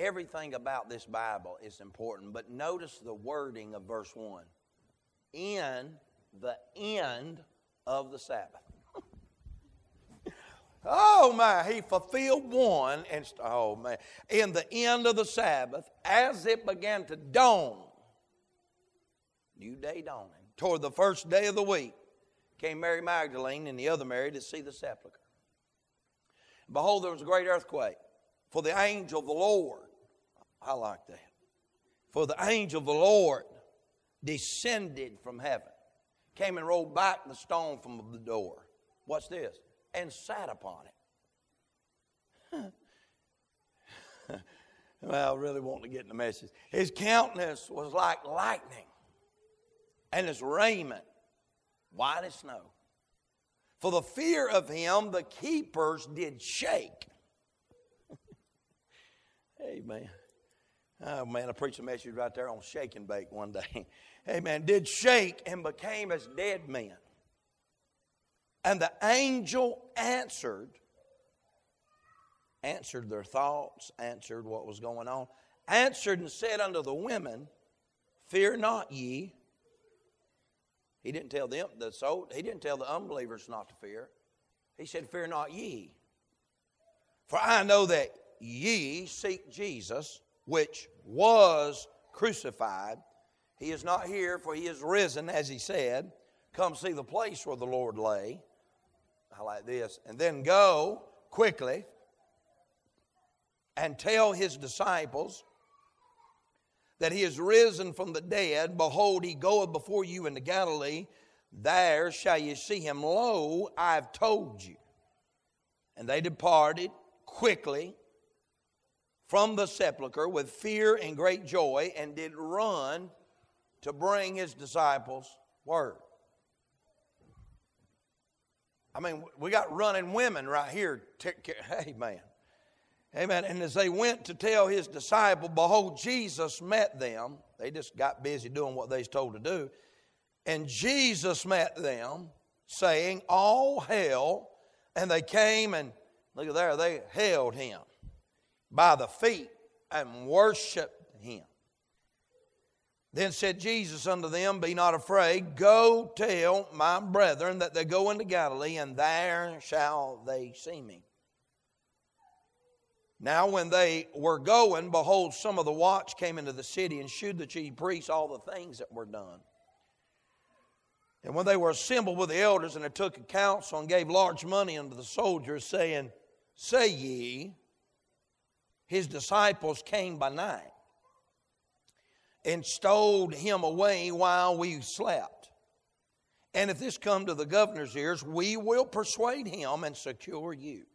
everything about this Bible is important, but notice the wording of verse 1 in the end of the Sabbath. oh my, he fulfilled one, and oh man, in the end of the Sabbath, as it began to dawn, new day dawning, toward the first day of the week, came Mary Magdalene and the other Mary to see the sepulchre. Behold, there was a great earthquake, for the angel of the Lord, I like that, for the angel of the Lord descended from heaven, came and rolled back the stone from the door. What's this? And sat upon it. well, I really want to get in the message. His countenance was like lightning, and his raiment white as snow. For the fear of him, the keepers did shake. Amen. Oh man, I preached a message right there on shake and bake one day. Amen. Did shake and became as dead men. And the angel answered, answered their thoughts, answered what was going on, answered and said unto the women, Fear not ye. He didn't tell them the soul, he didn't tell the unbelievers not to fear. He said, Fear not ye. For I know that ye seek Jesus, which was crucified. He is not here, for he is risen, as he said. Come see the place where the Lord lay. I like this. And then go quickly and tell his disciples that he is risen from the dead. Behold, he goeth before you into Galilee. There shall ye see him. Lo, I've told you. And they departed quickly from the sepulchre with fear and great joy and did run to bring his disciples word. I mean, we got running women right here. Man. Amen. And as they went to tell his disciple, behold, Jesus met them. They just got busy doing what they was told to do. And Jesus met them, saying, All hail. And they came and look at there, they hailed him by the feet and worshiped him. Then said Jesus unto them, Be not afraid, go tell my brethren that they go into Galilee, and there shall they see me. Now, when they were going, behold, some of the watch came into the city and shewed the chief priests all the things that were done. And when they were assembled with the elders, and they took a counsel and gave large money unto the soldiers, saying, Say ye, his disciples came by night and stowed him away while we slept. And if this come to the governor's ears, we will persuade him and secure you.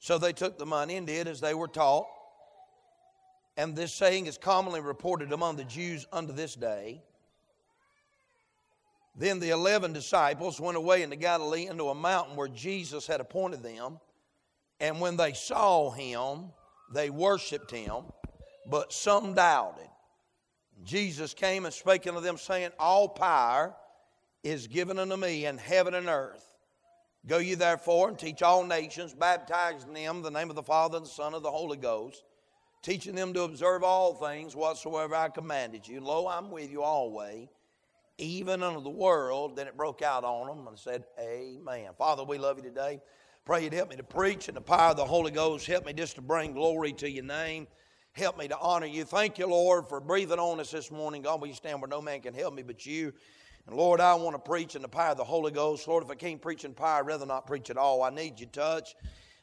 So they took the money and did as they were taught. And this saying is commonly reported among the Jews unto this day. Then the eleven disciples went away into Galilee into a mountain where Jesus had appointed them. And when they saw him, they worshiped him, but some doubted. Jesus came and spake unto them, saying, All power is given unto me in heaven and earth. Go ye therefore and teach all nations, baptizing them in the name of the Father and the Son and the Holy Ghost, teaching them to observe all things whatsoever I commanded you. Lo, I'm with you always, even unto the world. Then it broke out on them and said, Amen. Father, we love you today. Pray you'd help me to preach in the power of the Holy Ghost. Help me just to bring glory to your name. Help me to honor you. Thank you, Lord, for breathing on us this morning. God, you stand where no man can help me but you? And Lord, I want to preach in the power of the Holy Ghost. Lord, if I can't preach in power, I'd rather not preach at all. I need your touch.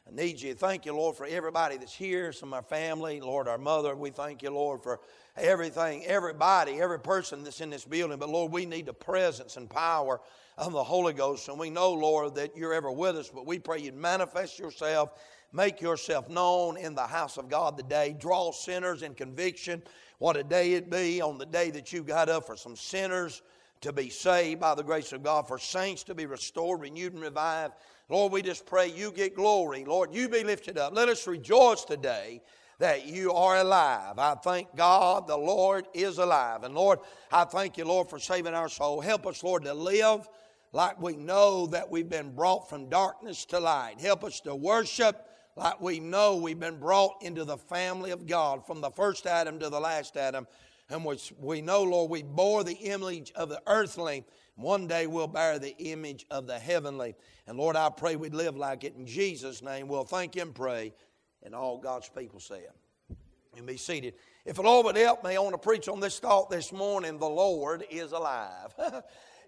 I need you. Thank you, Lord, for everybody that's here, some of our family, Lord, our mother. We thank you, Lord, for everything, everybody, every person that's in this building. But Lord, we need the presence and power of the Holy Ghost. And we know, Lord, that you're ever with us, but we pray you'd manifest yourself, make yourself known in the house of God today. Draw sinners in conviction. What a day it be on the day that you got up for some sinners to be saved by the grace of God, for saints to be restored, renewed, and revived. Lord, we just pray you get glory. Lord, you be lifted up. Let us rejoice today that you are alive. I thank God the Lord is alive. And Lord, I thank you, Lord, for saving our soul. Help us, Lord, to live like we know that we've been brought from darkness to light. Help us to worship like we know we've been brought into the family of God from the first Adam to the last Adam, and which we know, Lord, we bore the image of the earthly. One day we'll bear the image of the heavenly. And Lord, I pray we'd live like it in Jesus' name. We'll thank and pray. And all God's people say it. And be seated. If the Lord would help me, I want to preach on this thought this morning the Lord is alive.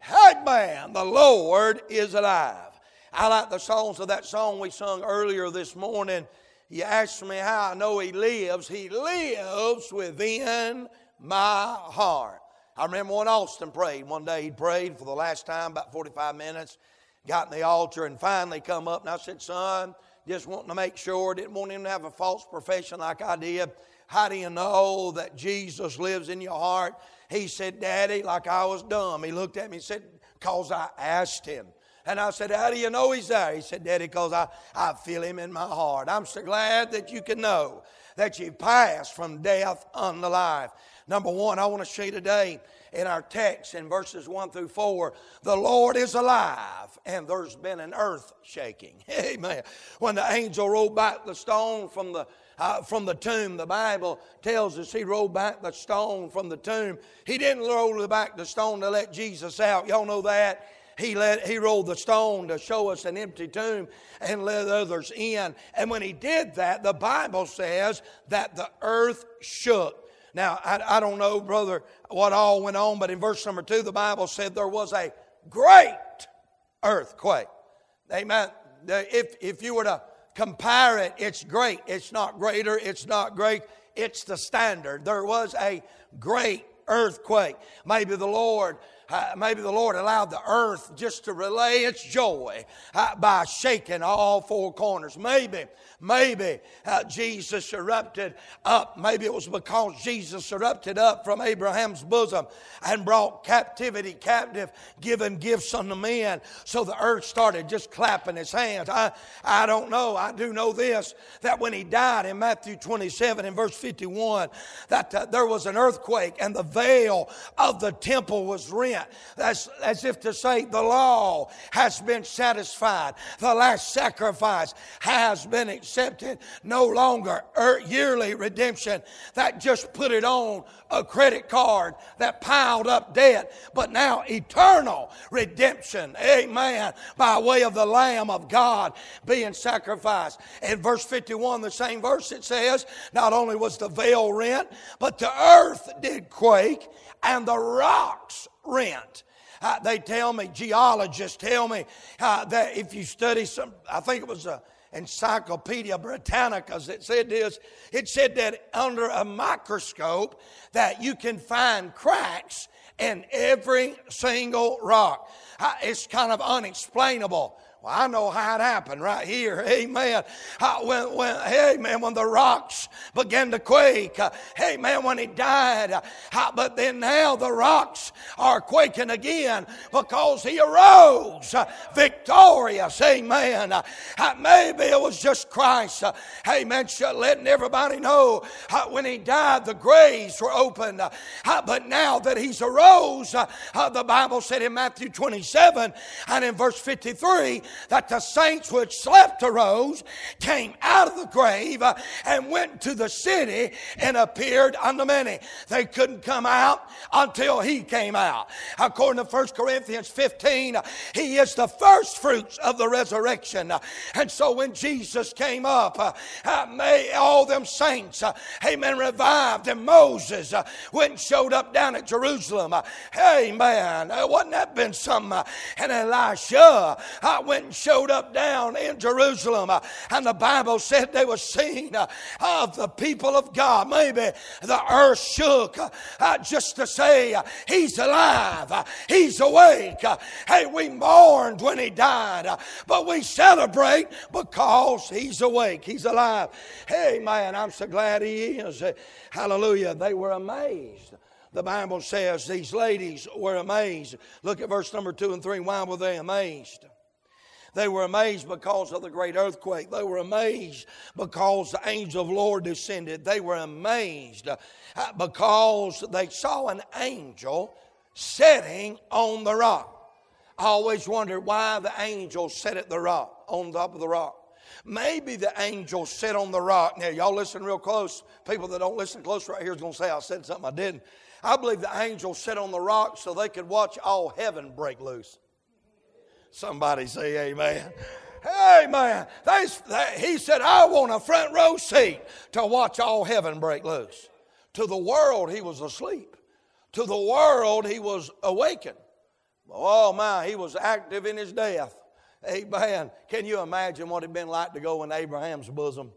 hey, man, the Lord is alive. I like the songs of that song we sung earlier this morning. You asked me how I know He lives. He lives within my heart. I remember when Austin prayed. One day he prayed for the last time, about 45 minutes, got in the altar, and finally come up. And I said, Son, just wanting to make sure, didn't want him to have a false profession like I did. How do you know that Jesus lives in your heart? He said, Daddy, like I was dumb. He looked at me and said, Because I asked him. And I said, How do you know he's there? He said, Daddy, because I, I feel him in my heart. I'm so glad that you can know that you've passed from death unto life. Number one, I want to show you today in our text in verses 1 through 4 the Lord is alive, and there's been an earth shaking. Amen. When the angel rolled back the stone from the uh, from the tomb. The Bible tells us he rolled back the stone from the tomb. He didn't roll back the stone to let Jesus out. Y'all know that? He, let, he rolled the stone to show us an empty tomb and let others in. And when he did that, the Bible says that the earth shook. Now, I, I don't know, brother, what all went on, but in verse number two, the Bible said there was a great earthquake. Amen. If, if you were to compare it, it's great. It's not greater, it's not great, it's the standard. There was a great earthquake. Maybe the Lord uh, maybe the Lord allowed the earth just to relay its joy uh, by shaking all four corners. Maybe, maybe uh, Jesus erupted up. Maybe it was because Jesus erupted up from Abraham's bosom and brought captivity captive, giving gifts unto men. So the earth started just clapping its hands. I, I don't know. I do know this that when he died in Matthew 27 in verse 51, that uh, there was an earthquake and the veil of the temple was rent as if to say the law has been satisfied. The last sacrifice has been accepted. No longer er, yearly redemption that just put it on a credit card that piled up debt, but now eternal redemption. Amen. By way of the Lamb of God being sacrificed. In verse 51, the same verse, it says, not only was the veil rent, but the earth did quake and the rocks rent. Uh, they tell me, geologists tell me uh, that if you study some, I think it was a Encyclopedia Britannica that said this. It said that under a microscope that you can find cracks in every single rock. It's kind of unexplainable. Well, I know how it happened right here. Amen. Uh, when, when, amen. When the rocks began to quake. Uh, amen. When he died. Uh, but then now the rocks are quaking again because he arose uh, victorious. Amen. Maybe it was just Christ. amen. Letting everybody know when he died, the graves were opened. but now that he's arose, the Bible said in Matthew 27 and in verse 53 that the saints which slept arose, came out of the grave, uh, and went to the city and appeared unto many. They couldn't come out until he came out. According to 1 Corinthians 15, uh, he is the first fruits of the resurrection. Uh, and so when Jesus came up, uh, uh, may all them saints, uh, amen, revived, and Moses went and showed up down at Jerusalem. Amen. Wasn't that been some? And Elisha went and showed up down in Jerusalem. Uh, and the Bible said they were seen uh, of the people of God. Maybe the earth shook uh, just to say, He's alive, He's awake. Hey, we mourned when He died, but we celebrate because He's awake, He's alive. Hey, man, I'm so glad He is. Hallelujah. They were amazed. The Bible says these ladies were amazed. Look at verse number two and three. Why were they amazed? They were amazed because of the great earthquake. They were amazed because the angel of the Lord descended. They were amazed uh, because they saw an angel sitting on the rock. I always wondered why the angel sat at the rock, on top of the rock. Maybe the angel sat on the rock. Now, y'all listen real close. People that don't listen close right here is going to say I said something I didn't. I believe the angel sat on the rock so they could watch all heaven break loose. Somebody say amen. Amen. They, they, he said, I want a front row seat to watch all heaven break loose. To the world, he was asleep. To the world, he was awakened. Oh my, he was active in his death. Amen. Can you imagine what it'd been like to go in Abraham's bosom?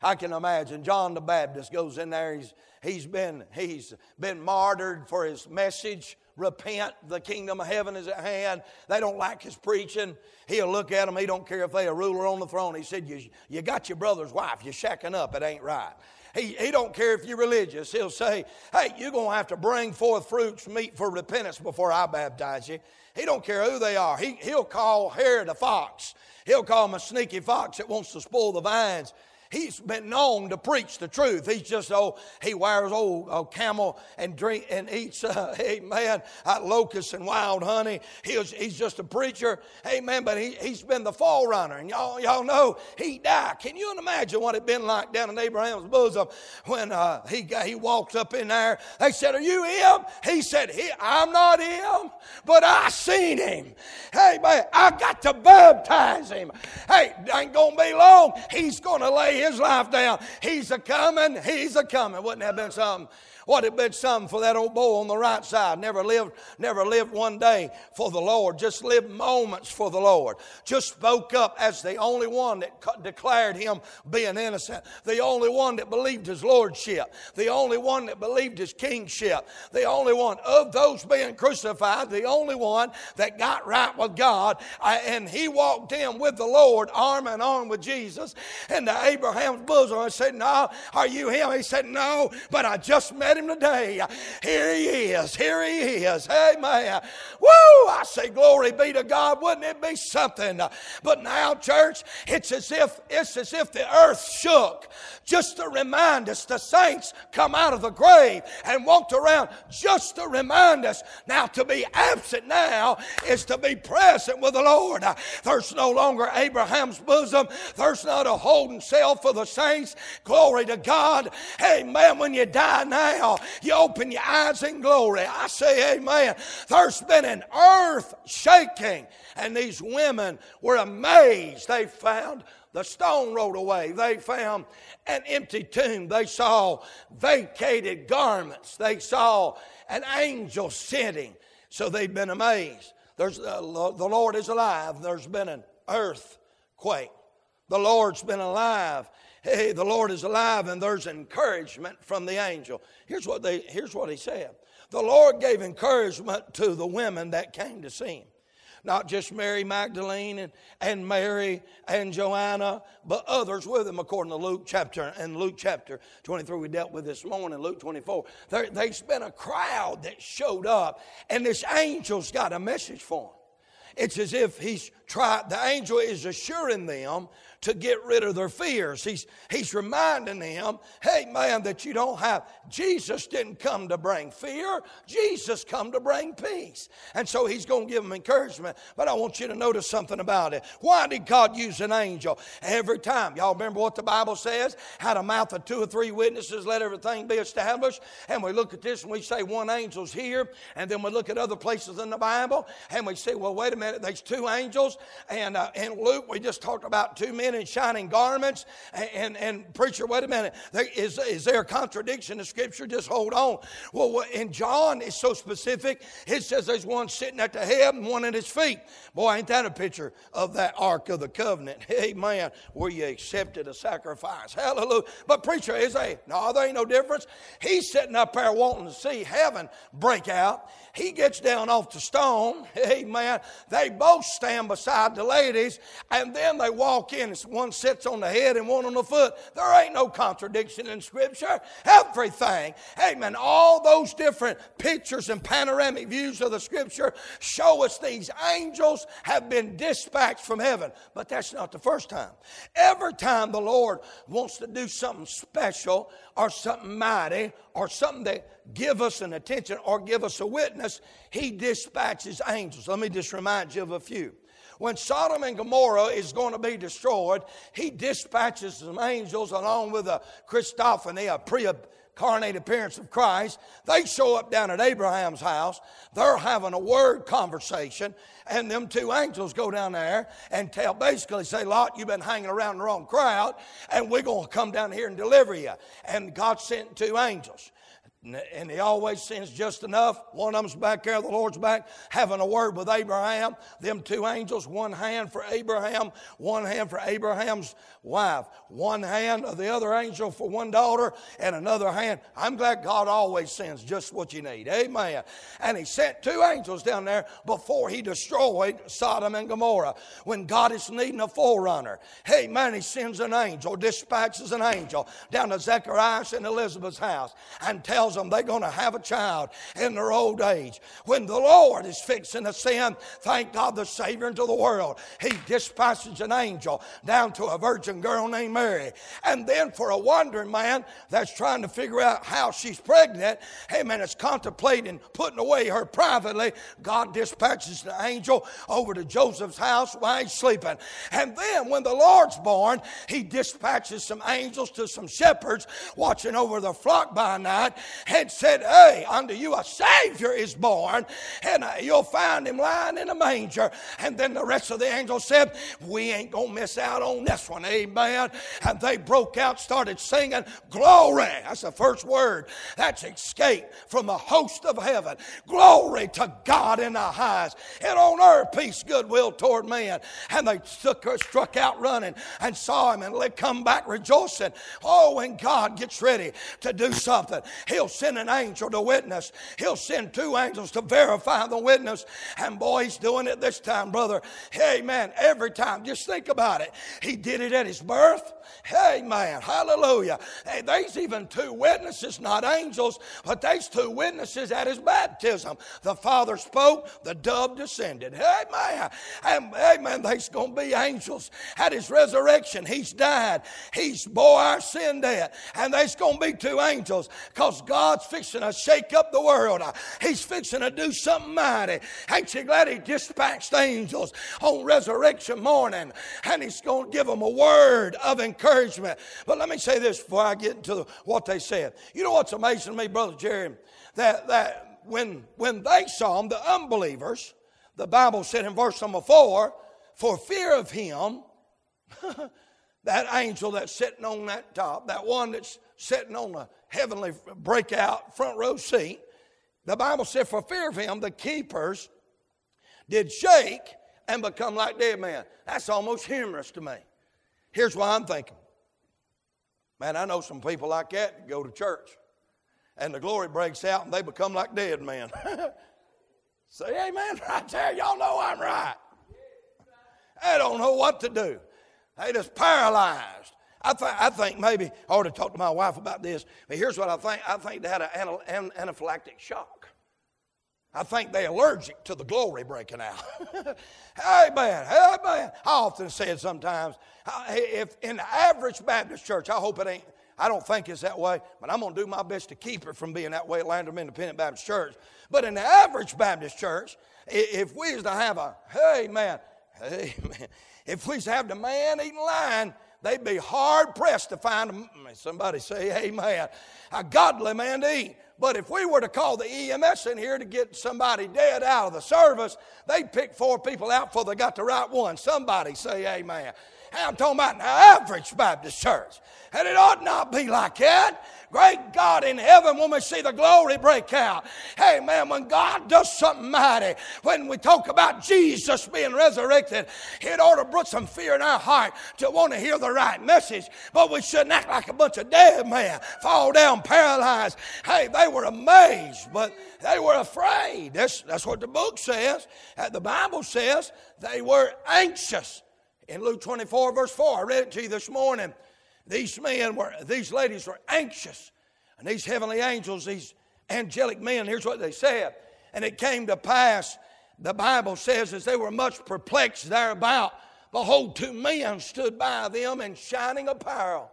I can imagine John the Baptist goes in there. He's, he's, been, he's been martyred for his message. Repent, the kingdom of heaven is at hand. They don't like his preaching. He'll look at them. He don't care if they a ruler on the throne. He said, you, you got your brother's wife. You're shacking up. It ain't right. He, he don't care if you're religious. He'll say, hey, you're going to have to bring forth fruits meet for repentance before I baptize you. He don't care who they are. He, he'll call Herod a fox. He'll call him a sneaky fox that wants to spoil the vines. He's been known to preach the truth. He's just oh he wears old, old camel and drink and eats uh, amen uh, locusts and wild honey. He's just a preacher, amen. But he he's been the forerunner, and y'all y'all know he died. Can you imagine what it been like down in Abraham's bosom when uh, he got, he walks up in there? They said, "Are you him?" He said, he, "I'm not him, but I seen him. Hey man, I got to baptize him. Hey, ain't gonna be long. He's gonna lay his life down. He's a coming, he's a coming. Wouldn't that have been something? What had been something for that old boy on the right side. Never lived, never lived one day for the Lord. Just lived moments for the Lord. Just spoke up as the only one that declared him being innocent. The only one that believed his lordship. The only one that believed his kingship. The only one of those being crucified. The only one that got right with God. Uh, and he walked in with the Lord, arm in arm with Jesus, into Abraham's bosom. I said, No, are you him? He said, No, but I just met him today. Here he is. Here he is. Amen. Woo! I say, glory be to God. Wouldn't it be something? But now, church, it's as if it's as if the earth shook just to remind us the saints come out of the grave and walked around just to remind us. Now, to be absent now is to be present with the Lord. There's no longer Abraham's bosom. There's not a holding cell for the saints. Glory to God. Amen. When you die now, you open your eyes in glory. I say, Amen. There's been an earth shaking, and these women were amazed. They found the stone rolled away. They found an empty tomb. They saw vacated garments. They saw an angel sitting. So they've been amazed. There's, uh, the Lord is alive. There's been an earthquake. The Lord's been alive hey, the Lord is alive, and there's encouragement from the angel. Here's what, they, here's what he said The Lord gave encouragement to the women that came to see him. Not just Mary Magdalene and, and Mary and Joanna, but others with him, according to Luke chapter and Luke chapter 23 we dealt with this morning, Luke 24. There, there's been a crowd that showed up, and this angel's got a message for them. It's as if he's tried, the angel is assuring them to get rid of their fears. He's, he's reminding them, hey man, that you don't have, Jesus didn't come to bring fear, Jesus come to bring peace. And so he's going to give them encouragement. But I want you to notice something about it. Why did God use an angel every time? Y'all remember what the Bible says? Had a mouth of two or three witnesses, let everything be established. And we look at this and we say one angel's here, and then we look at other places in the Bible and we say, well, wait a minute, there's two angels. And uh, in Luke, we just talked about two men in shining garments. And, and, and preacher, wait a minute. There, is, is there a contradiction in Scripture? Just hold on. Well, in John, it's so specific. It says there's one sitting at the head and one at his feet. Boy, ain't that a picture of that Ark of the Covenant? Amen. Where you accepted a sacrifice. Hallelujah. But preacher, is a no, there ain't no difference. He's sitting up there wanting to see heaven break out. He gets down off the stone. Amen. They both stand beside the ladies, and then they walk in. One sits on the head and one on the foot. There ain't no contradiction in Scripture. Everything. Amen. All those different pictures and panoramic views of the Scripture show us these angels have been dispatched from heaven. But that's not the first time. Every time the Lord wants to do something special or something mighty or something that give us an attention or give us a witness, he dispatches angels. Let me just remind you of a few. When Sodom and Gomorrah is going to be destroyed, he dispatches some angels along with a Christophany, a pre incarnate appearance of Christ. They show up down at Abraham's house. They're having a word conversation, and them two angels go down there and tell, basically, say, Lot, you've been hanging around the wrong crowd, and we're going to come down here and deliver you. And God sent two angels. And he always sends just enough. One of them's back there, the Lord's back, having a word with Abraham. Them two angels, one hand for Abraham, one hand for Abraham's wife. One hand of the other angel for one daughter, and another hand. I'm glad God always sends just what you need. Amen. And he sent two angels down there before he destroyed Sodom and Gomorrah. When God is needing a forerunner, hey man, he sends an angel, dispatches an angel down to Zechariah and Elizabeth's house and tells them they're going to have a child in their old age. When the Lord is fixing to send, thank God, the Savior into the world, He dispatches an angel down to a virgin girl named Mary. And then for a wandering man that's trying to figure out how she's pregnant, hey man, is contemplating putting away her privately, God dispatches the angel over to Joseph's house while he's sleeping. And then when the Lord's born, He dispatches some angels to some shepherds watching over the flock by night had said, Hey, unto you a Savior is born, and uh, you'll find him lying in a manger. And then the rest of the angels said, We ain't going to miss out on this one. Amen. And they broke out, started singing, Glory. That's the first word. That's escape from the host of heaven. Glory to God in the highest. And on earth, peace, goodwill toward men. And they struck, struck out running and saw him and let come back rejoicing. Oh, when God gets ready to do something, he'll send an angel to witness. He'll send two angels to verify the witness. And boy, he's doing it this time, brother. Hey, man, every time. Just think about it. He did it at his birth. Hey, man, hallelujah. Hey, there's even two witnesses, not angels, but there's two witnesses at his baptism. The Father spoke, the dove descended. Hey, man, and, hey, man, there's going to be angels at his resurrection. He's died. He's bore our sin debt. And there's going to be two angels because God God's fixing to shake up the world. He's fixing to do something mighty. Ain't you glad He dispatched angels on resurrection morning? And He's going to give them a word of encouragement. But let me say this before I get into what they said. You know what's amazing to me, Brother Jerry? That, that when, when they saw him, the unbelievers, the Bible said in verse number four, for fear of him, that angel that's sitting on that top, that one that's sitting on the heavenly breakout front row seat. The Bible said, for fear of him, the keepers did shake and become like dead men. That's almost humorous to me. Here's why I'm thinking. Man, I know some people like that go to church and the glory breaks out and they become like dead men. Say amen right there. Y'all know I'm right. They don't know what to do. They just paralyzed. I, th- I think maybe I ought to talk to my wife about this, but here's what I think. I think they had an, an anaphylactic shock. I think they're allergic to the glory breaking out. hey man, hey man. I often say it sometimes. If in the average Baptist church, I hope it ain't. I don't think it's that way, but I'm going to do my best to keep it from being that way at Landrum Independent Baptist Church. But in the average Baptist church, if we was to have a, hey man, man, if we have the man eating line they'd be hard pressed to find mm, a, somebody say amen a godly man to eat but if we were to call the EMS in here to get somebody dead out of the service, they'd pick four people out before they got the right one. Somebody say amen. I'm talking about an average Baptist church. And it ought not be like that. Great God in heaven, when we see the glory break out. Hey, man, when God does something mighty, when we talk about Jesus being resurrected, it ought to put some fear in our heart to want to hear the right message. But we shouldn't act like a bunch of dead men, fall down paralyzed. Hey, they were amazed, but they were afraid. That's, that's what the book says. The Bible says they were anxious. In Luke 24, verse 4, I read it to you this morning. These men were, these ladies were anxious. And these heavenly angels, these angelic men, here's what they said. And it came to pass, the Bible says, as they were much perplexed thereabout, behold, two men stood by them in shining apparel.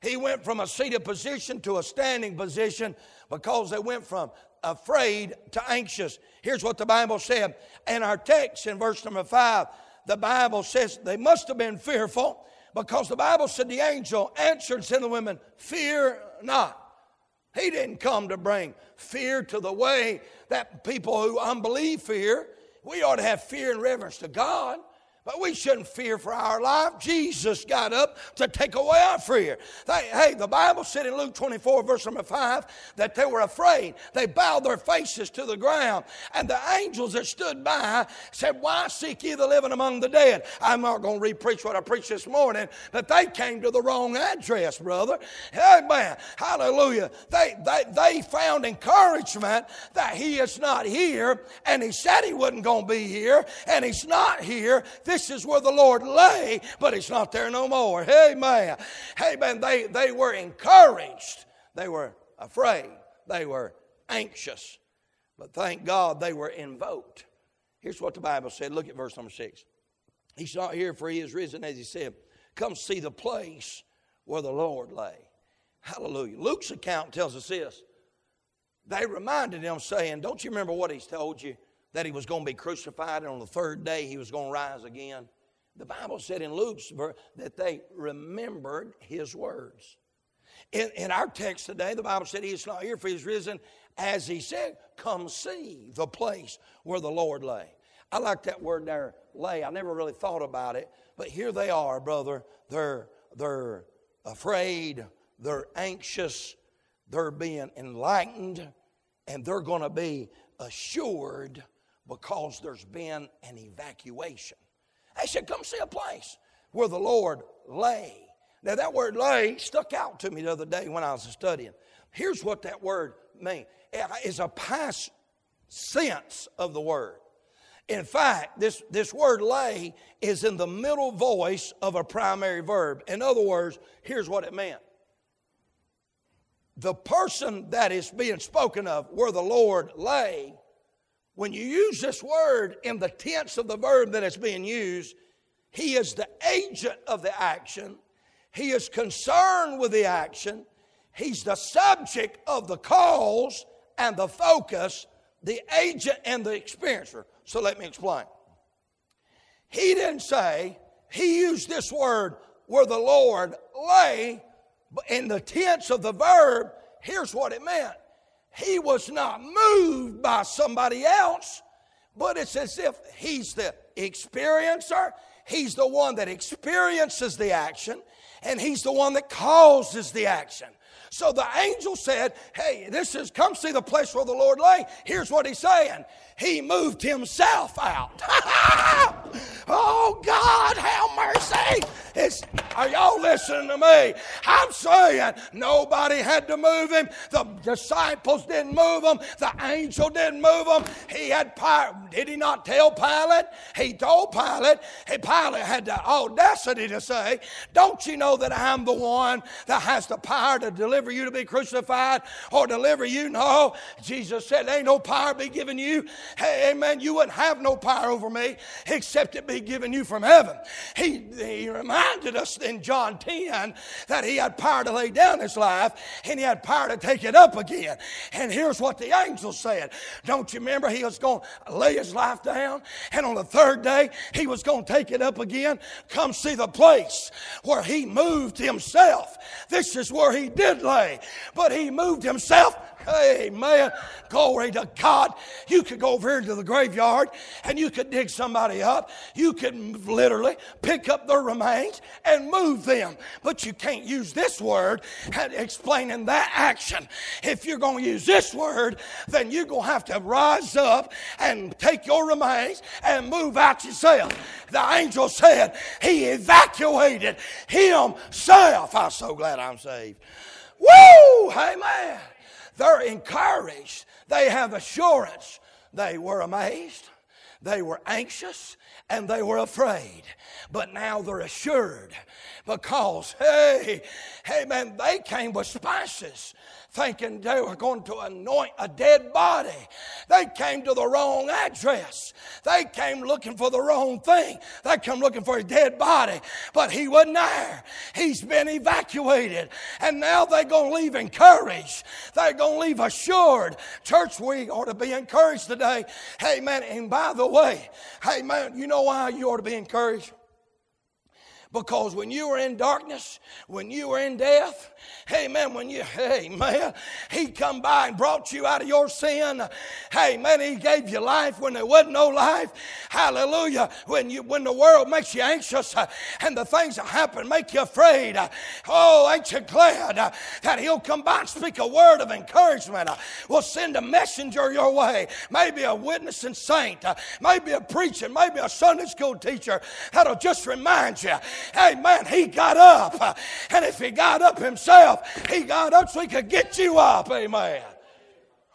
He went from a seated position to a standing position because they went from afraid to anxious. Here's what the Bible said. And our text in verse number five the Bible says they must have been fearful because the Bible said the angel answered and said to the women, Fear not. He didn't come to bring fear to the way that people who unbelieve fear. We ought to have fear and reverence to God. But we shouldn't fear for our life. Jesus got up to take away our fear. They, hey, the Bible said in Luke 24, verse number 5, that they were afraid. They bowed their faces to the ground. And the angels that stood by said, Why seek ye the living among the dead? I'm not going to re-preach what I preached this morning, but they came to the wrong address, brother. Amen. Hallelujah. They, they, they found encouragement that he is not here, and he said he wasn't going to be here, and he's not here. This this is where the Lord lay, but He's not there no more. Amen. Amen. They, they were encouraged. They were afraid. They were anxious. But thank God they were invoked. Here's what the Bible said. Look at verse number six. He's not here, for he is risen, as he said. Come see the place where the Lord lay. Hallelujah. Luke's account tells us this. They reminded him, saying, Don't you remember what he's told you? That he was going to be crucified and on the third day he was going to rise again. The Bible said in Luke's that they remembered his words. In, in our text today, the Bible said he is not here for he's risen. As he said, come see the place where the Lord lay. I like that word there, lay. I never really thought about it, but here they are, brother. They're, they're afraid, they're anxious, they're being enlightened, and they're going to be assured because there's been an evacuation. They said, Come see a place where the Lord lay. Now, that word lay stuck out to me the other day when I was studying. Here's what that word means it's a past sense of the word. In fact, this, this word lay is in the middle voice of a primary verb. In other words, here's what it meant the person that is being spoken of, where the Lord lay, when you use this word in the tense of the verb that is being used, he is the agent of the action. He is concerned with the action. He's the subject of the cause and the focus, the agent and the experiencer. So let me explain. He didn't say, he used this word where the Lord lay, but in the tense of the verb, here's what it meant he was not moved by somebody else, but it's as if he's the experiencer, he's the one that experiences the action, and he's the one that causes the action. So the angel said, Hey, this is come see the place where the Lord lay. Here's what he's saying. He moved himself out. oh God, have mercy. It's, are y'all listening to me? I'm saying nobody had to move him. The disciples didn't move him. The angel didn't move him. He had power. Did he not tell Pilate? He told Pilate. Hey, Pilate had the audacity to say, Don't you know that I'm the one that has the power to deliver you to be crucified or deliver you? No. Jesus said, Ain't no power be given you. Hey, amen. You wouldn't have no power over me except it be given you from heaven. He, he reminded us in John 10 that he had power to lay down his life and he had power to take it up again. And here's what the angel said. Don't you remember he was going to lay his life down and on the third day he was going to take it up again? Come see the place where he moved himself. This is where he did lay, but he moved himself Amen. Glory to God. You could go over here to the graveyard and you could dig somebody up. You could literally pick up their remains and move them. But you can't use this word explaining that action. If you're going to use this word, then you're going to have to rise up and take your remains and move out yourself. The angel said he evacuated himself. I'm so glad I'm saved. Woo! Amen. They're encouraged. They have assurance. They were amazed. They were anxious and they were afraid. But now they're assured because, hey, hey, man, they came with spices thinking they were going to anoint a dead body. They came to the wrong address. They came looking for the wrong thing. They come looking for a dead body, but he wasn't there. He's been evacuated. And now they're going to leave encouraged. They're going to leave assured. Church, we ought to be encouraged today. Hey, man, and by the way, hey man, you know why you ought to be encouraged? Because when you were in darkness, when you were in death, hey man, when you, hey man, he come by and brought you out of your sin. Hey man, he gave you life when there wasn't no life. Hallelujah. When you, when the world makes you anxious uh, and the things that happen make you afraid. Uh, oh, ain't you glad uh, that he'll come by and speak a word of encouragement? We'll send a messenger your way. Maybe a witnessing saint, maybe a preacher, maybe a Sunday school teacher that'll just remind you Amen. He got up. And if he got up himself, he got up so he could get you up. Amen.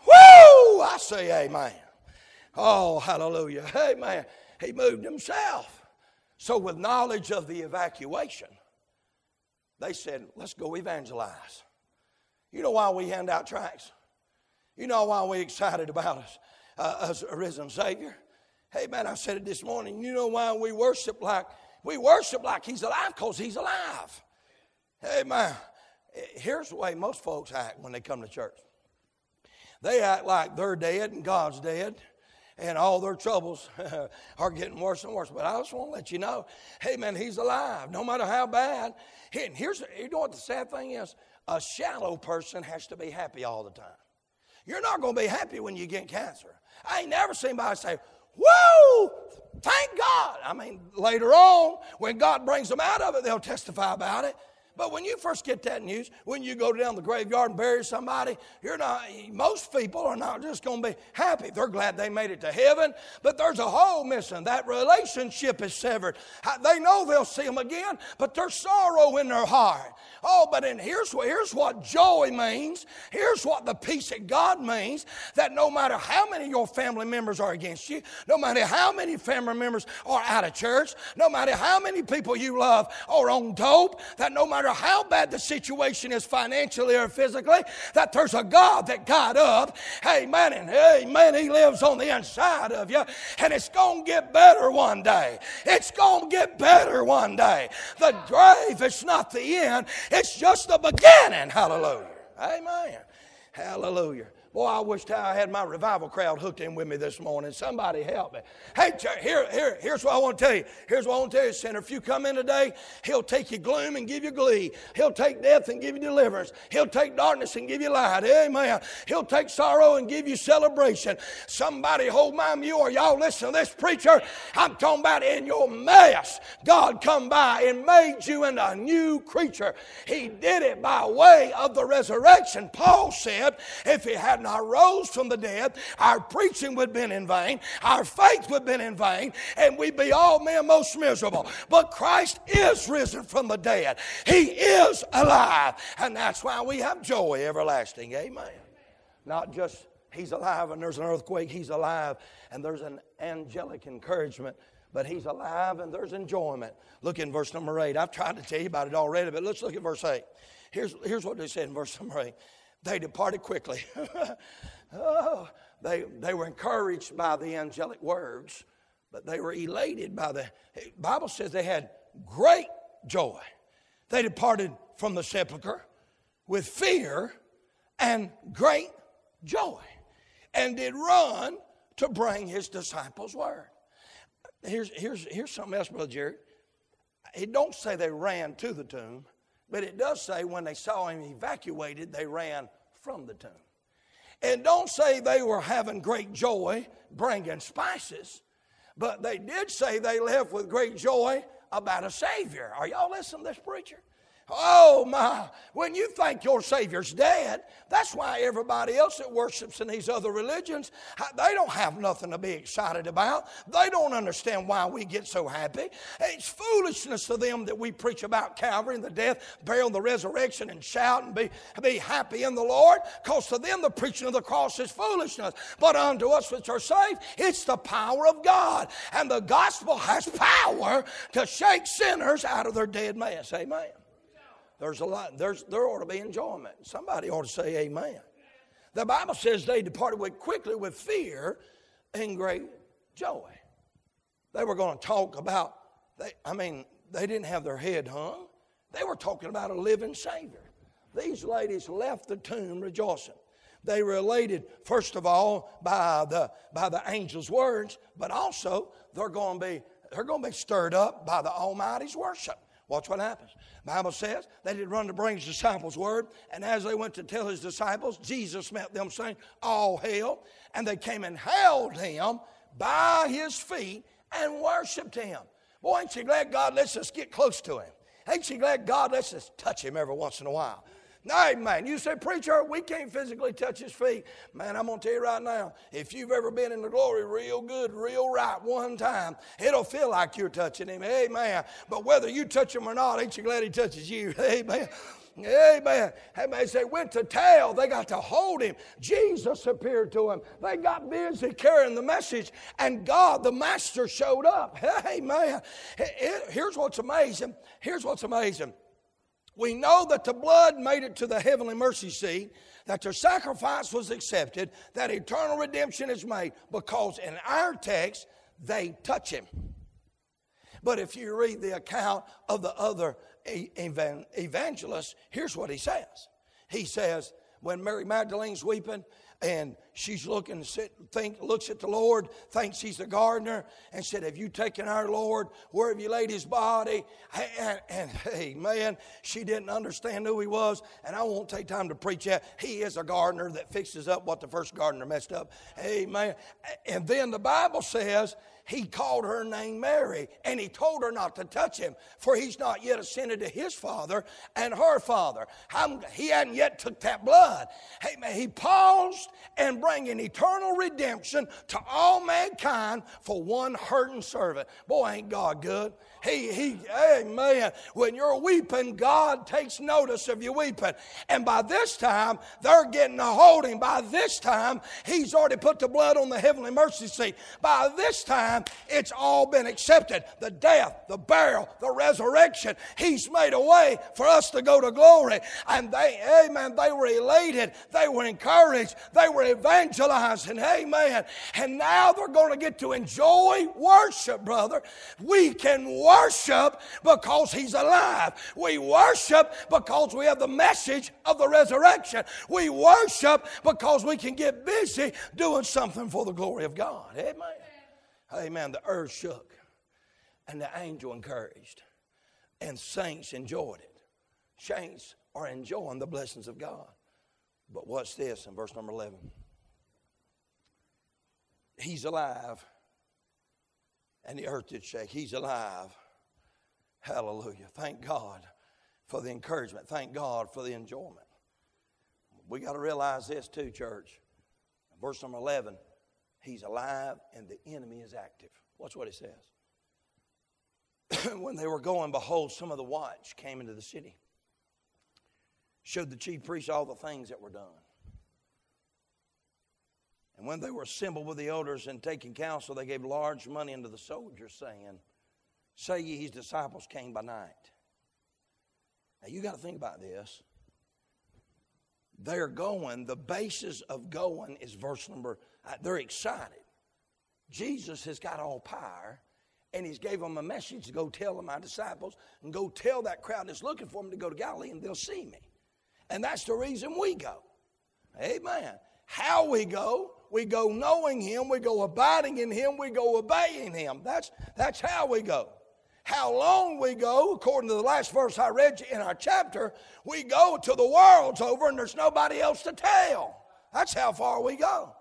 Woo! I say amen. Oh, hallelujah. Amen. He moved himself. So, with knowledge of the evacuation, they said, let's go evangelize. You know why we hand out tracts? You know why we're excited about us, uh, us a risen Savior? Hey, man, I said it this morning. You know why we worship like we worship like he's alive because he's alive. Amen. Here's the way most folks act when they come to church they act like they're dead and God's dead and all their troubles are getting worse and worse. But I just want to let you know, hey man, he's alive, no matter how bad. And here's you know what the sad thing is? A shallow person has to be happy all the time. You're not going to be happy when you get cancer. I ain't never seen anybody say, Woo! Thank God. I mean, later on, when God brings them out of it, they'll testify about it. But when you first get that news, when you go down the graveyard and bury somebody, you're not, most people are not just going to be happy. They're glad they made it to heaven, but there's a hole missing. That relationship is severed. They know they'll see them again, but there's sorrow in their heart. Oh, but in, here's, what, here's what joy means. Here's what the peace of God means that no matter how many your family members are against you, no matter how many family members are out of church, no matter how many people you love are on dope, that no matter matter how bad the situation is financially or physically, that there's a God that got up. Amen. And amen. He lives on the inside of you. And it's going to get better one day. It's going to get better one day. The grave is not the end, it's just the beginning. Hallelujah. Amen. Hallelujah. Boy, I wished I had my revival crowd hooked in with me this morning. Somebody help me. Hey, here, here, here's what I want to tell you. Here's what I want to tell you, sinner. If you come in today, He'll take your gloom and give you glee. He'll take death and give you deliverance. He'll take darkness and give you light. Amen. He'll take sorrow and give you celebration. Somebody hold my mule. Y'all listen to this preacher. I'm talking about in your mess. God come by and made you into a new creature. He did it by way of the resurrection. Paul said, if he had hadn't rose from the dead, our preaching would have been in vain, our faith would have been in vain, and we'd be all men most miserable. But Christ is risen from the dead. He is alive. And that's why we have joy everlasting. Amen. Not just He's alive and there's an earthquake, He's alive and there's an angelic encouragement but he's alive and there's enjoyment. Look in verse number 8. I've tried to tell you about it already, but let's look at verse 8. Here's, here's what they said in verse number 8 they departed quickly. oh, they, they were encouraged by the angelic words, but they were elated by the Bible says they had great joy. They departed from the sepulchre with fear and great joy and did run to bring his disciples word. Here's, here's, here's something else, Brother Jerry. It don't say they ran to the tomb. But it does say when they saw him evacuated, they ran from the tomb. And don't say they were having great joy bringing spices, but they did say they left with great joy about a Savior. Are y'all listening to this preacher? Oh my, when you think your Savior's dead, that's why everybody else that worships in these other religions, they don't have nothing to be excited about. They don't understand why we get so happy. It's foolishness to them that we preach about Calvary and the death, burial, and the resurrection and shout and be, be happy in the Lord, because to them the preaching of the cross is foolishness. But unto us which are saved, it's the power of God. And the gospel has power to shake sinners out of their dead mess. Amen. There's a lot, there's, there ought to be enjoyment. Somebody ought to say amen. The Bible says they departed with quickly with fear and great joy. They were going to talk about, they, I mean, they didn't have their head hung. They were talking about a living Savior. These ladies left the tomb rejoicing. They related, first of all, by the, by the angel's words, but also they're going to be they're going to be stirred up by the Almighty's worship. Watch what happens. Bible says they did run to bring his disciples word, and as they went to tell his disciples, Jesus met them saying, All hail. And they came and held him by his feet and worshiped him. Boy, ain't you glad God lets us get close to him? Ain't you glad God lets us touch him every once in a while? Amen. You say, preacher, we can't physically touch his feet. Man, I'm going to tell you right now, if you've ever been in the glory real good, real right one time, it'll feel like you're touching him. Amen. But whether you touch him or not, ain't you glad he touches you? Amen. Amen. Amen. They say went to tell. They got to hold him. Jesus appeared to him. They got busy carrying the message, and God, the Master, showed up. Amen. Here's what's amazing. Here's what's amazing. We know that the blood made it to the heavenly mercy seat, that the sacrifice was accepted, that eternal redemption is made, because in our text, they touch him. But if you read the account of the other evangelists, here's what he says. He says, when Mary Magdalene's weeping, and she's looking, think, looks at the Lord, thinks he's the gardener, and said, Have you taken our Lord? Where have you laid his body? And, and, hey, man, she didn't understand who he was, and I won't take time to preach that. He is a gardener that fixes up what the first gardener messed up. Amen. And then the Bible says he called her name Mary, and he told her not to touch him, for he's not yet ascended to his father and her father. he hadn't yet took that blood. Hey, man, he paused and bringing eternal redemption to all mankind for one hurting servant. Boy, ain't God good. He, he, amen. When you're weeping, God takes notice of you weeping. And by this time, they're getting a holding. By this time, He's already put the blood on the heavenly mercy seat. By this time, it's all been accepted. The death, the burial, the resurrection. He's made a way for us to go to glory. And they, amen, they were elated. They were encouraged. They were evangelizing. Amen. And now they're going to get to enjoy worship, brother. We can worship because He's alive. We worship because we have the message of the resurrection. We worship because we can get busy doing something for the glory of God. Amen. Amen. The earth shook and the angel encouraged, and saints enjoyed it. Saints are enjoying the blessings of God. But what's this in verse number 11? He's alive. And the earth did shake. He's alive. Hallelujah. Thank God for the encouragement. Thank God for the enjoyment. We got to realize this too, church. Verse number 11 He's alive and the enemy is active. Watch what he says. when they were going, behold, some of the watch came into the city, showed the chief priests all the things that were done. And when they were assembled with the elders and taking counsel, they gave large money unto the soldiers, saying, Say ye his disciples came by night. Now you got to think about this. They're going, the basis of going is verse number, uh, they're excited. Jesus has got all power, and he's gave them a message to go tell my disciples and go tell that crowd that's looking for him to go to Galilee and they'll see me. And that's the reason we go. Amen. How we go, we go knowing him, we go abiding in him, we go obeying him. That's, that's how we go how long we go, according to the last verse I read in our chapter, we go till the world's over and there's nobody else to tell. That's how far we go.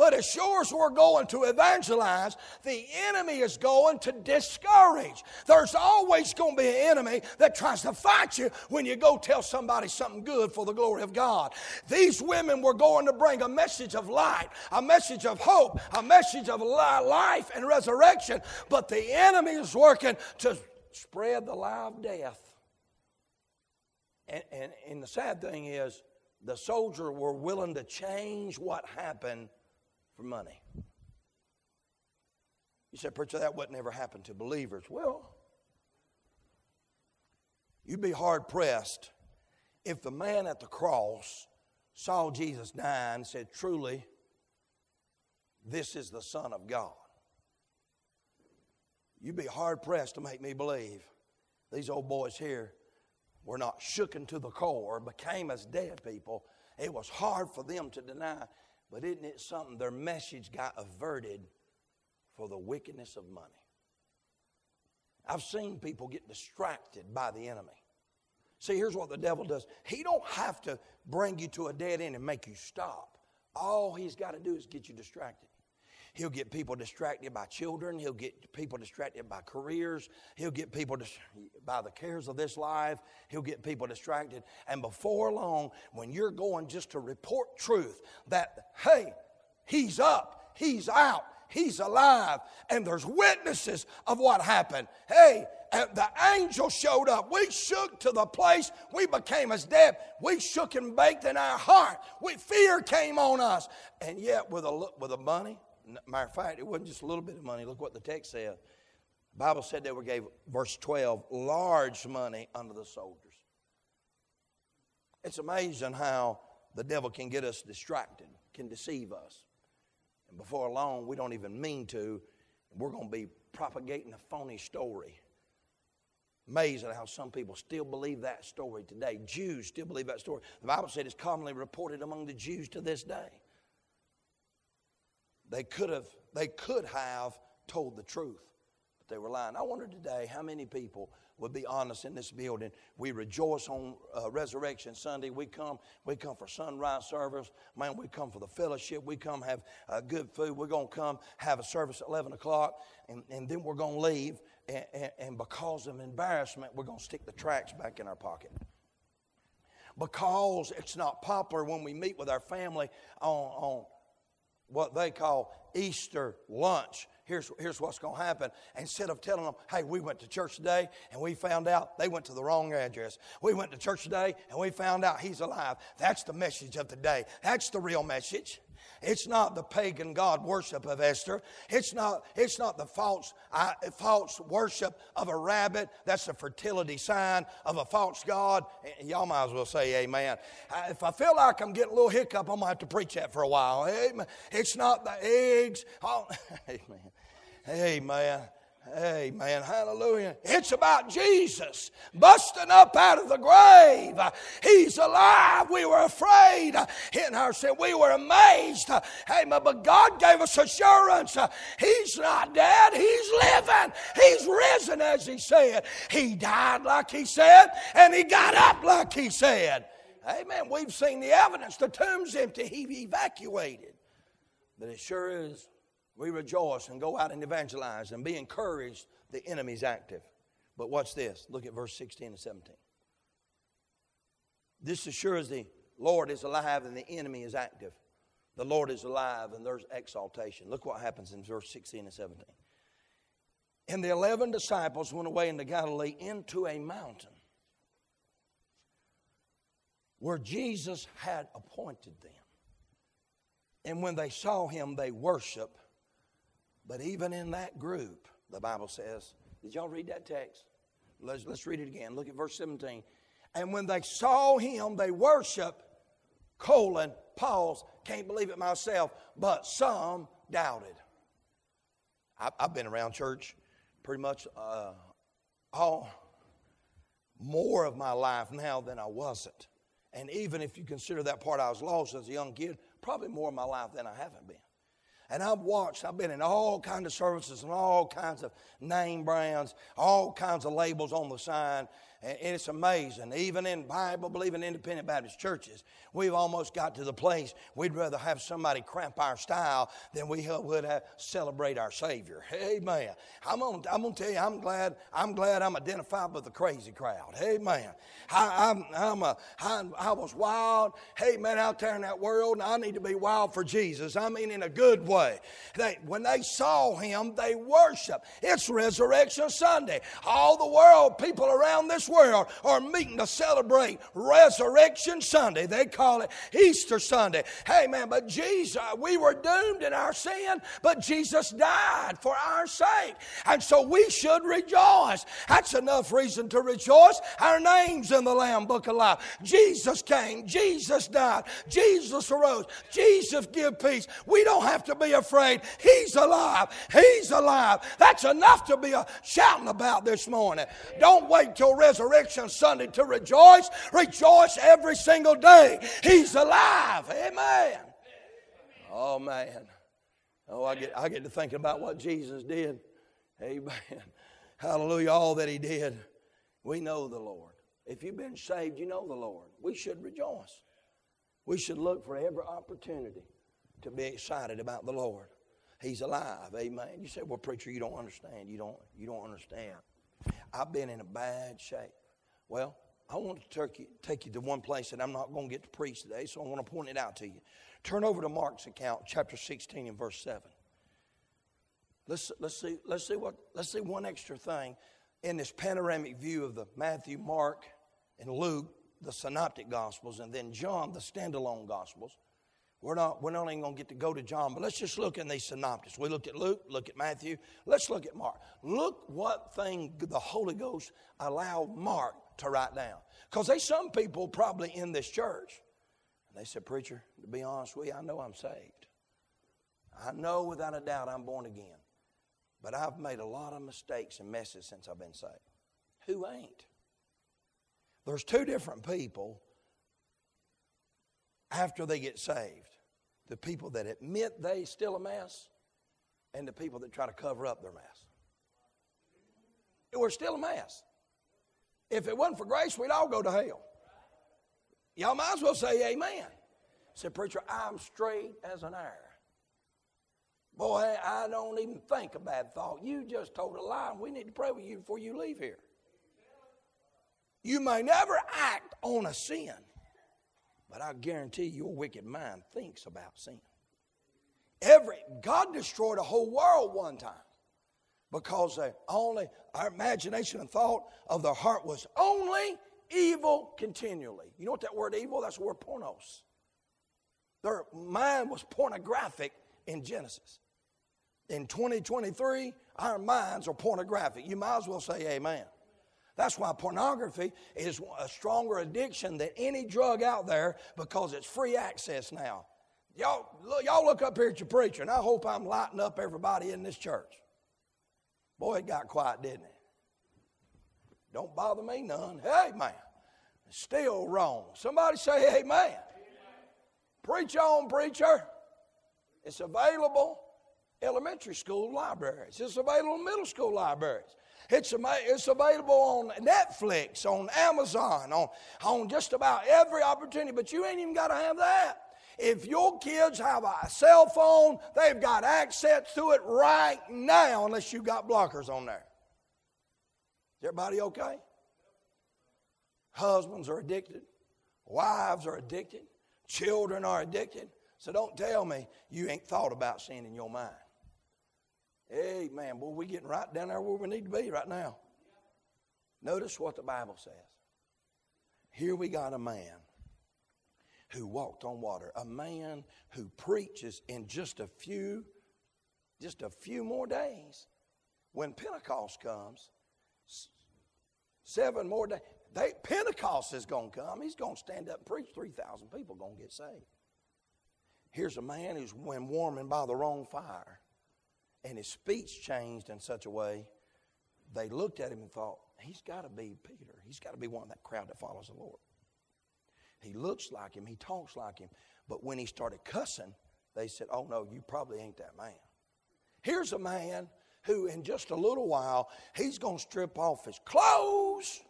But as sure as we're going to evangelize, the enemy is going to discourage. There's always going to be an enemy that tries to fight you when you go tell somebody something good for the glory of God. These women were going to bring a message of light, a message of hope, a message of life and resurrection, but the enemy is working to spread the lie of death. And, and, and the sad thing is, the soldiers were willing to change what happened for money. You said, Preacher, that wouldn't ever happen to believers. Well, you'd be hard pressed if the man at the cross saw Jesus die and said, Truly, this is the Son of God. You'd be hard pressed to make me believe these old boys here were not shooken to the core, became as dead people, It was hard for them to deny. But isn't it something? Their message got averted for the wickedness of money. I've seen people get distracted by the enemy. See, here's what the devil does. He don't have to bring you to a dead end and make you stop. All he's got to do is get you distracted. He'll get people distracted by children. He'll get people distracted by careers. He'll get people dis- by the cares of this life. He'll get people distracted. And before long, when you're going just to report truth that, hey, he's up, he's out, he's alive, and there's witnesses of what happened. Hey, the angel showed up. We shook to the place we became as dead. We shook and baked in our heart. We, fear came on us. And yet, with a, with a money, matter of fact, it wasn't just a little bit of money. Look what the text said. The Bible said they were gave, verse 12, large money unto the soldiers. It's amazing how the devil can get us distracted, can deceive us. And before long, we don't even mean to, we're going to be propagating a phony story. Amazing how some people still believe that story today. Jews still believe that story. The Bible said it's commonly reported among the Jews to this day. They could have, they could have told the truth, but they were lying. I wonder today how many people would be honest in this building. We rejoice on uh, Resurrection Sunday. We come, we come for sunrise service. Man, we come for the fellowship. We come have uh, good food. We're going to come have a service at 11 o'clock, and, and then we're going to leave. And, and, and because of embarrassment, we're going to stick the tracks back in our pocket because it's not popular when we meet with our family on, on what they call Easter lunch. Here's, here's what's going to happen. Instead of telling them, hey, we went to church today and we found out they went to the wrong address. We went to church today and we found out he's alive. That's the message of the day. That's the real message. It's not the pagan god worship of Esther. It's not, it's not the false, uh, false worship of a rabbit. That's a fertility sign of a false god. Y'all might as well say amen. If I feel like I'm getting a little hiccup, I'm going to have to preach that for a while. Amen. It's not the eggs. Oh, amen. Amen. Amen. Hallelujah. It's about Jesus busting up out of the grave. He's alive. We were afraid in our sin. We were amazed. Amen. But God gave us assurance. He's not dead. He's living. He's risen, as He said. He died like He said, and He got up like He said. Amen. We've seen the evidence. The tomb's empty. He evacuated. But it sure is we rejoice and go out and evangelize and be encouraged. The enemy's active. But watch this. Look at verse 16 and 17. This assures the Lord is alive and the enemy is active. The Lord is alive and there's exaltation. Look what happens in verse 16 and 17. And the eleven disciples went away into Galilee into a mountain where Jesus had appointed them. And when they saw him, they worshiped but even in that group, the Bible says, did y'all read that text? Let's, let's read it again. Look at verse 17. And when they saw him, they worshiped, colon, pause, can't believe it myself, but some doubted. I, have been around church pretty much uh, all more of my life now than I wasn't. And even if you consider that part I was lost as a young kid, probably more of my life than I haven't been. And I've watched, I've been in all kinds of services and all kinds of name brands, all kinds of labels on the sign. And it's amazing. Even in Bible believing independent Baptist churches, we've almost got to the place we'd rather have somebody cramp our style than we would have celebrate our Savior. Amen. I'm gonna, I'm gonna tell you, I'm glad, I'm glad I'm identified with the crazy crowd. Amen. I, I'm, I'm a, I, I was wild. Hey man, out there in that world, and I need to be wild for Jesus. I mean in a good way. They, when they saw him, they worshiped. It's Resurrection Sunday. All the world, people around this world are meeting to celebrate Resurrection Sunday. They call it Easter Sunday. Hey, man, but Jesus, we were doomed in our sin, but Jesus died for our sake. And so we should rejoice. That's enough reason to rejoice. Our name's in the Lamb Book of Life. Jesus came. Jesus died. Jesus arose. Jesus give peace. We don't have to be afraid. He's alive. He's alive. That's enough to be shouting about this morning. Don't wait till resurrection Resurrection Sunday to rejoice. Rejoice every single day. He's alive. Amen. Oh, man. Oh, I get, I get to thinking about what Jesus did. Amen. Hallelujah. All that He did. We know the Lord. If you've been saved, you know the Lord. We should rejoice. We should look for every opportunity to be excited about the Lord. He's alive. Amen. You say, well, preacher, you don't understand. You don't, you don't understand. I've been in a bad shape. Well, I want to take you, to one place that I'm not going to get to preach today, so I want to point it out to you. Turn over to Mark's account, chapter 16 and verse 7. Let's, let's, see, let's, see what, let's see one extra thing in this panoramic view of the Matthew, Mark, and Luke, the synoptic gospels, and then John, the standalone gospels. We're not, we're not even going to get to go to John, but let's just look in these synoptics. We looked at Luke, look at Matthew, let's look at Mark. Look what thing the Holy Ghost allowed Mark to write down. Because there's some people probably in this church, and they said, Preacher, to be honest with you, I know I'm saved. I know without a doubt I'm born again. But I've made a lot of mistakes and messes since I've been saved. Who ain't? There's two different people after they get saved the people that admit they still a mess and the people that try to cover up their mess. We're still a mess. If it wasn't for grace, we'd all go to hell. Y'all might as well say amen. Said, Preacher, I'm straight as an arrow. Boy, I don't even think a bad thought. You just told a lie, and we need to pray with you before you leave here. You may never act on a sin, but I guarantee your wicked mind thinks about sin. Every God destroyed a whole world one time because they only our imagination and thought of the heart was only evil continually. You know what that word evil? That's the word pornos. Their mind was pornographic in Genesis. In 2023, our minds are pornographic. You might as well say amen. That's why pornography is a stronger addiction than any drug out there because it's free access now. Y'all, look, y'all look up here at your preacher, and I hope I'm lighting up everybody in this church. Boy, it got quiet, didn't it? Don't bother me none. Hey, man. Still wrong. Somebody say amen. amen. Preach on, preacher. It's available elementary school libraries. It's available in middle school libraries. It's, it's available on Netflix, on Amazon, on, on just about every opportunity, but you ain't even got to have that. If your kids have a cell phone, they've got access to it right now, unless you got blockers on there. Is everybody okay? Husbands are addicted, wives are addicted, children are addicted. So don't tell me you ain't thought about sin in your mind. Amen. Boy, we're getting right down there where we need to be right now. Notice what the Bible says. Here we got a man who walked on water, a man who preaches in just a few, just a few more days. When Pentecost comes, seven more days, they, Pentecost is going to come. He's going to stand up and preach. 3,000 people going to get saved. Here's a man who's when warming by the wrong fire and his speech changed in such a way, they looked at him and thought, he's got to be Peter. He's got to be one of that crowd that follows the Lord. He looks like him, he talks like him. But when he started cussing, they said, oh no, you probably ain't that man. Here's a man who, in just a little while, he's going to strip off his clothes.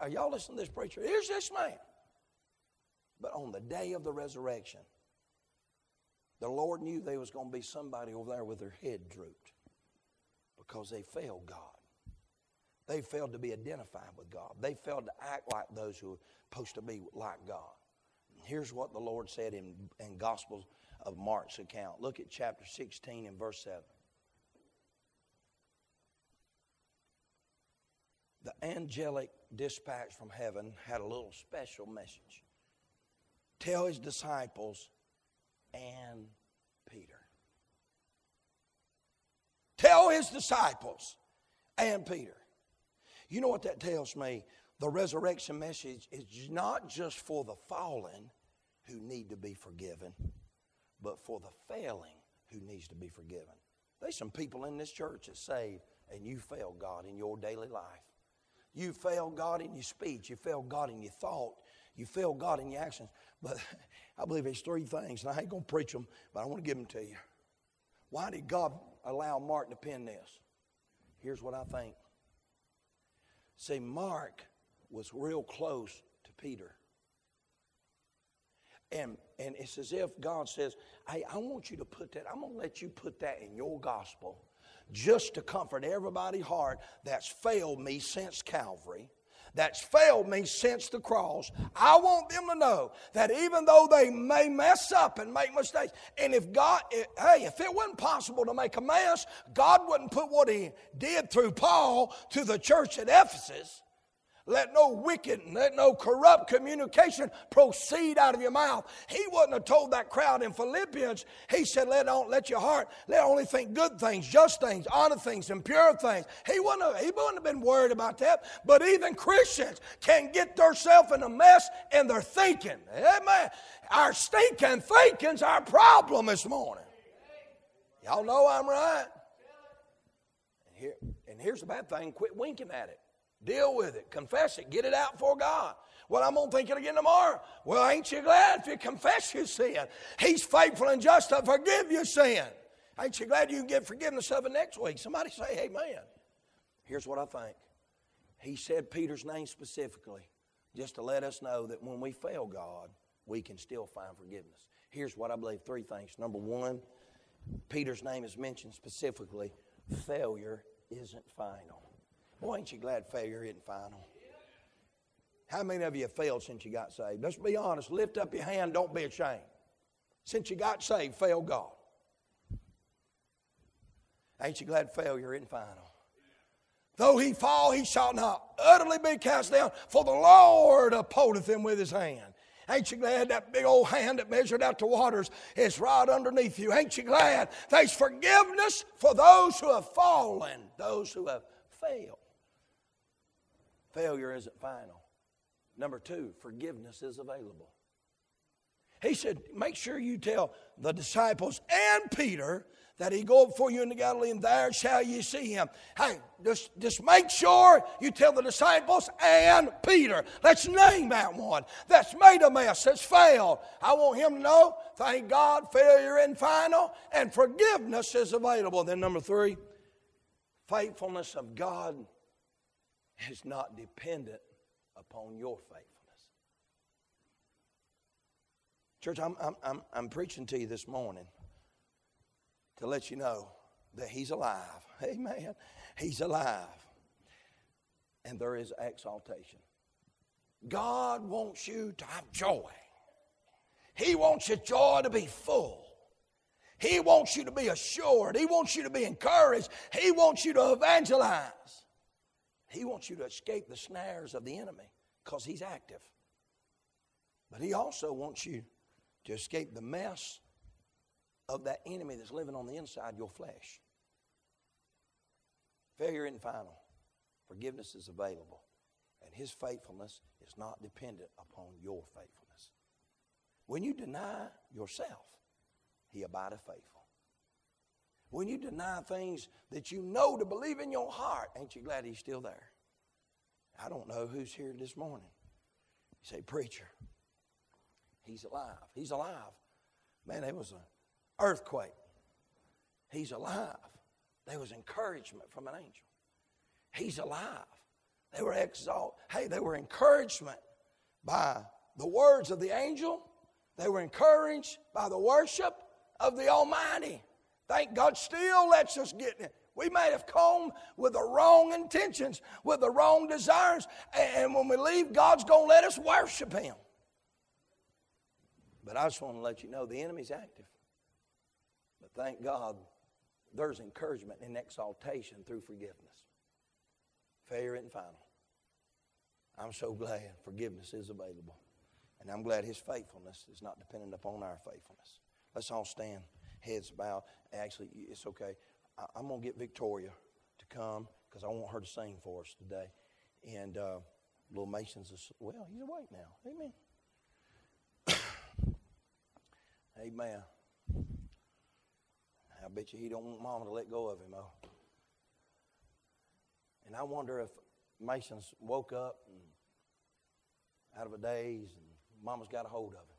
Are, y'all listening to this preacher? Here's this man. But on the day of the resurrection, the Lord knew there was going to be somebody over there with their head drooped because they failed God. They failed to be identified with God. They failed to act like those who were supposed to be like God. Here's what the Lord said in, in Gospel of Mark's account. Look at chapter 16 and verse 7. The angelic dispatch from heaven had a little special message. Tell his disciples and Peter. Tell his disciples and Peter. You know what that tells me? The resurrection message is not just for the fallen who need to be forgiven, but for the failing who needs to be forgiven. There's some people in this church that saved and you failed God in your daily life. You fail God in your speech. You fail God in your thought. You fail God in your actions. But I believe there's three things, and I ain't going to preach them, but I want to give them to you. Why did God allow Mark to pen this? Here's what I think. See, Mark was real close to Peter. And, and it's as if God says, Hey, I want you to put that, I'm going to let you put that in your gospel just to comfort everybody's heart that's failed me since Calvary that's failed me since the cross. I want them to know that even though they may mess up and make mistakes, and if God, eh, hey, if it wasn't possible to make a mess, God wouldn't put what He did through Paul to the church at Ephesus. Let no wicked, let no corrupt communication proceed out of your mouth. He wouldn't have told that crowd in Philippians. He said, let, on, let your heart, let only think good things, just things, honor things, and pure things. He wouldn't, have, he wouldn't have been worried about that. But even Christians can get themselves in a mess and they're thinking. Amen. Our stinking thinking's our problem this morning. Y'all know I'm right. And, here, and here's the bad thing quit winking at it. Deal with it. Confess it. Get it out for God. Well, I'm going to think it again tomorrow. Well, ain't you glad if you confess your sin? He's faithful and just to forgive your sin. Ain't you glad you get forgiveness of it next week? Somebody say amen. Here's what I think. He said Peter's name specifically just to let us know that when we fail God, we can still find forgiveness. Here's what I believe three things. Number one, Peter's name is mentioned specifically. Failure isn't final. Boy, ain't you glad failure isn't final? How many of you have failed since you got saved? Let's be honest. Lift up your hand. Don't be ashamed. Since you got saved, fail God. Ain't you glad failure isn't final? Though he fall, he shall not utterly be cast down, for the Lord upholdeth him with his hand. Ain't you glad that big old hand that measured out the waters is right underneath you? Ain't you glad there's forgiveness for those who have fallen, those who have failed? Failure isn't final. Number two, forgiveness is available. He said, Make sure you tell the disciples and Peter that he go before you in the Galilee, and there shall you see him. Hey, just, just make sure you tell the disciples and Peter. Let's name that one that's made a mess, that's failed. I want him to know, thank God, failure and final, and forgiveness is available. Then, number three, faithfulness of God is not dependent upon your faithfulness. Church, I'm, I'm, I'm, I'm preaching to you this morning to let you know that He's alive. Amen. He's alive. And there is exaltation. God wants you to have joy. He wants your joy to be full. He wants you to be assured. He wants you to be encouraged. He wants you to evangelize. He wants you to escape the snares of the enemy because he's active. But he also wants you to escape the mess of that enemy that's living on the inside your flesh. Failure isn't final. Forgiveness is available. And his faithfulness is not dependent upon your faithfulness. When you deny yourself, he abideth faithful. When you deny things that you know to believe in your heart, ain't you glad He's still there? I don't know who's here this morning. You say, Preacher, He's alive. He's alive. Man, there was an earthquake. He's alive. There was encouragement from an angel. He's alive. They were exalted. Hey, they were encouragement by the words of the angel. They were encouraged by the worship of the Almighty. Thank God still lets us get it. We may have come with the wrong intentions, with the wrong desires, and when we leave, God's going to let us worship Him. But I just want to let you know the enemy's active. But thank God there's encouragement and exaltation through forgiveness. Failure isn't final. I'm so glad forgiveness is available. And I'm glad His faithfulness is not dependent upon our faithfulness. Let's all stand heads bowed. Actually, it's okay. I, am going to get Victoria to come because I want her to sing for us today. And uh, little Mason's, a, well, he's awake now. Amen. Amen. I bet you he don't want mama to let go of him, though. And I wonder if Mason's woke up and out of a daze, and Mama's got a hold of him.